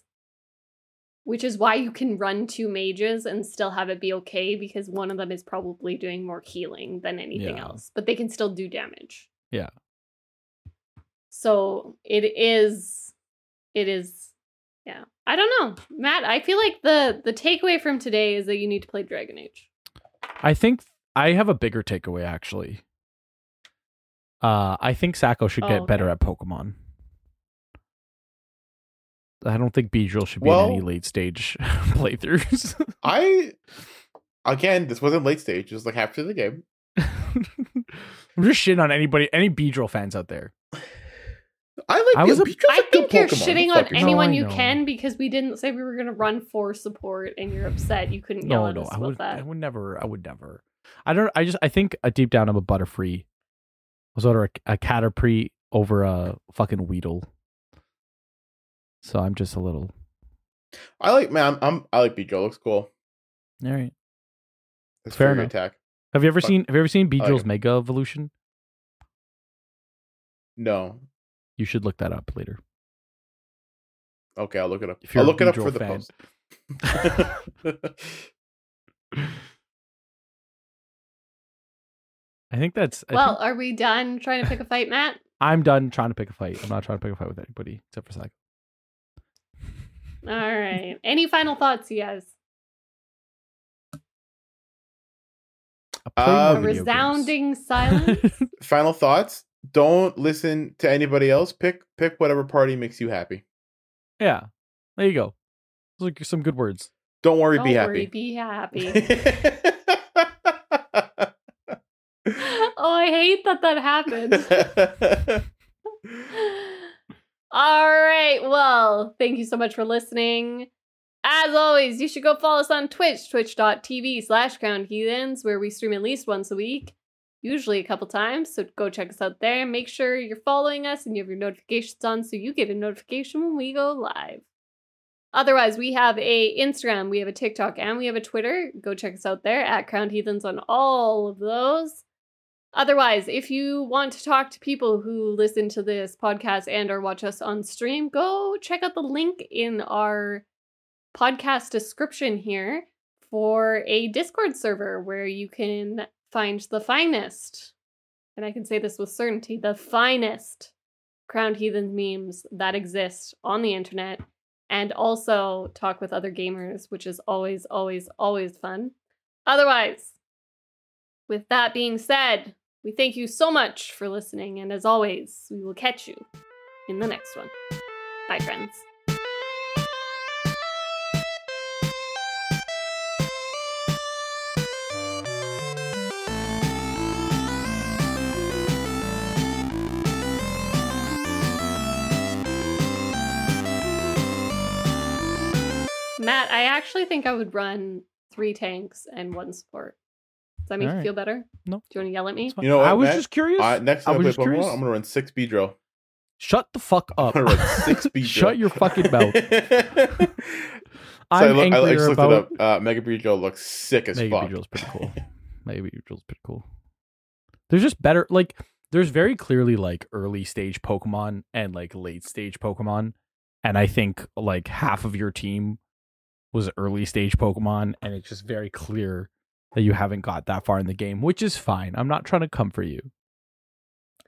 Which is why you can run two mages and still have it be okay because one of them is probably doing more healing than anything Yeah. else, but they can still do damage. Yeah. So it is it is yeah. I don't know. Matt, I feel like the the takeaway from today is that you need to play Dragon Age. I think I have a bigger takeaway actually. Uh I think Sacco should Oh, get better at Pokemon. I don't think Beedrill should be Well- in any late stage [laughs] playthroughs. [laughs] I again, this wasn't late stage. It was like after the game. [laughs] I'm just shitting on anybody, any Beedrill fans out there. I like. I was a- Pikachu's I good think you're Pokemon. shitting on Fucking- No, anyone you can because we didn't say we were gonna run for support and you're upset you couldn't yell No, at no, us I about would, that. I would never, I would never. I don't. I just, I think uh, deep down I'm a Butterfree. I was over a, a Caterpie over a fucking Weedle. So I'm just a little. I like man. I'm, I'm I like Beedrill. Looks cool. All right. It's Fair enough. attack. Have you ever Fuck. seen? Have you ever seen like Beedrill's it. Mega Evolution? No. You should look that up later. Okay, I'll look it up. If you're I'll a look it up Beedrill for the fan. post. [laughs] I think that's. I well, think are we done trying to pick a fight, Matt? I'm done trying to pick a fight. I'm not trying to pick a fight with anybody except for Psycho. All right. Any final thoughts, you guys? Play Uh, A video games. resounding [laughs] silence. Final thoughts. Don't listen to anybody else. Pick pick whatever party makes you happy. yeah, there you go. Those are some good words. Don't worry, Don't be worry, happy. be happy. [laughs] oh, I hate that that happened. [laughs] All right. Well, thank you so much for listening. As always, you should go follow us on Twitch, twitch.tv slash crown heathens, where we stream at least once a week, usually a couple times. So go check us out there. Make sure you're following us and you have your notifications on so you get a notification when we go live. Otherwise, we have a Instagram, we have a TikTok, and we have a Twitter. Go check us out there at Crowned Heathens on all of those. Otherwise, if you want to talk to people who listen to this podcast and or watch us on stream, go check out the link in our podcast description here for a Discord server where you can find the finest, and I can say this with certainty, the finest Crowned Heathen memes that exist on the internet, and also talk with other gamers, which is always, always, always fun. Otherwise, with that being said, we thank you so much for listening, and as always, we will catch you in the next one. Bye, friends. Matt, I actually think I would run three tanks and one support. Does that make you Alright. feel better? No. Do you want to yell at me? You know what, I was Matt? just curious. Uh, next I time I, was play just Pokemon, curious. I'm gonna run six Beedrill. Shut the fuck [laughs] up. I'm gonna run six [laughs] Beedrill. Shut your fucking mouth. [laughs] so I, I'm look, I angrier just looked about it up. Uh, Mega Beedrill looks sick as Mega fuck. Beedrill's pretty cool. Mega Beedrill's pretty cool. There's just better like there's very clearly like early stage Pokemon and like late stage Pokemon. And I think like half of your team was early stage Pokemon, and it's just very clear that you haven't got that far in the game, which is fine. I'm not trying to come for you.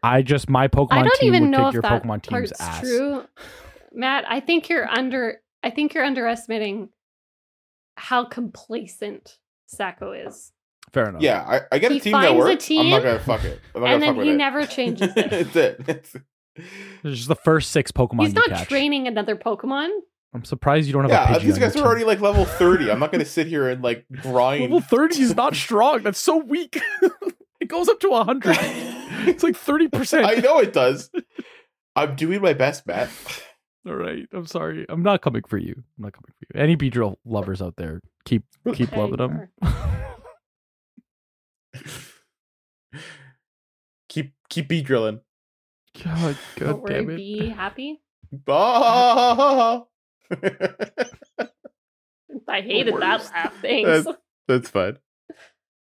I just my Pokemon I don't team even would know kick if your that Pokemon team's part's ass. true. Matt, I think you're under I think you're underestimating how complacent Sacco is. Fair enough. Yeah, I, I get He a team that finds a works. I'm not gonna fuck it. I'm not and then fuck he with never changes it. [laughs] it. It's it. It's, just the first six Pokemon He's you not catch. training another Pokemon. I'm surprised you don't have yeah, a Pidgey these on guys your are team. already like level [laughs] 30. I'm not gonna sit here and like grind. Level 30 is not strong. That's so weak. [laughs] it goes up to 100. [laughs] It's like 30%. I know it does. I'm doing my best, Matt. All right. I'm sorry. I'm not coming for you. I'm not coming for you. Any Beedrill lovers out there, keep keep Okay, loving them. keep keep beat drilling. God, God Don't worry, damn it. be happy. Ah! [laughs] I hated that laugh. Thanks. That's fine.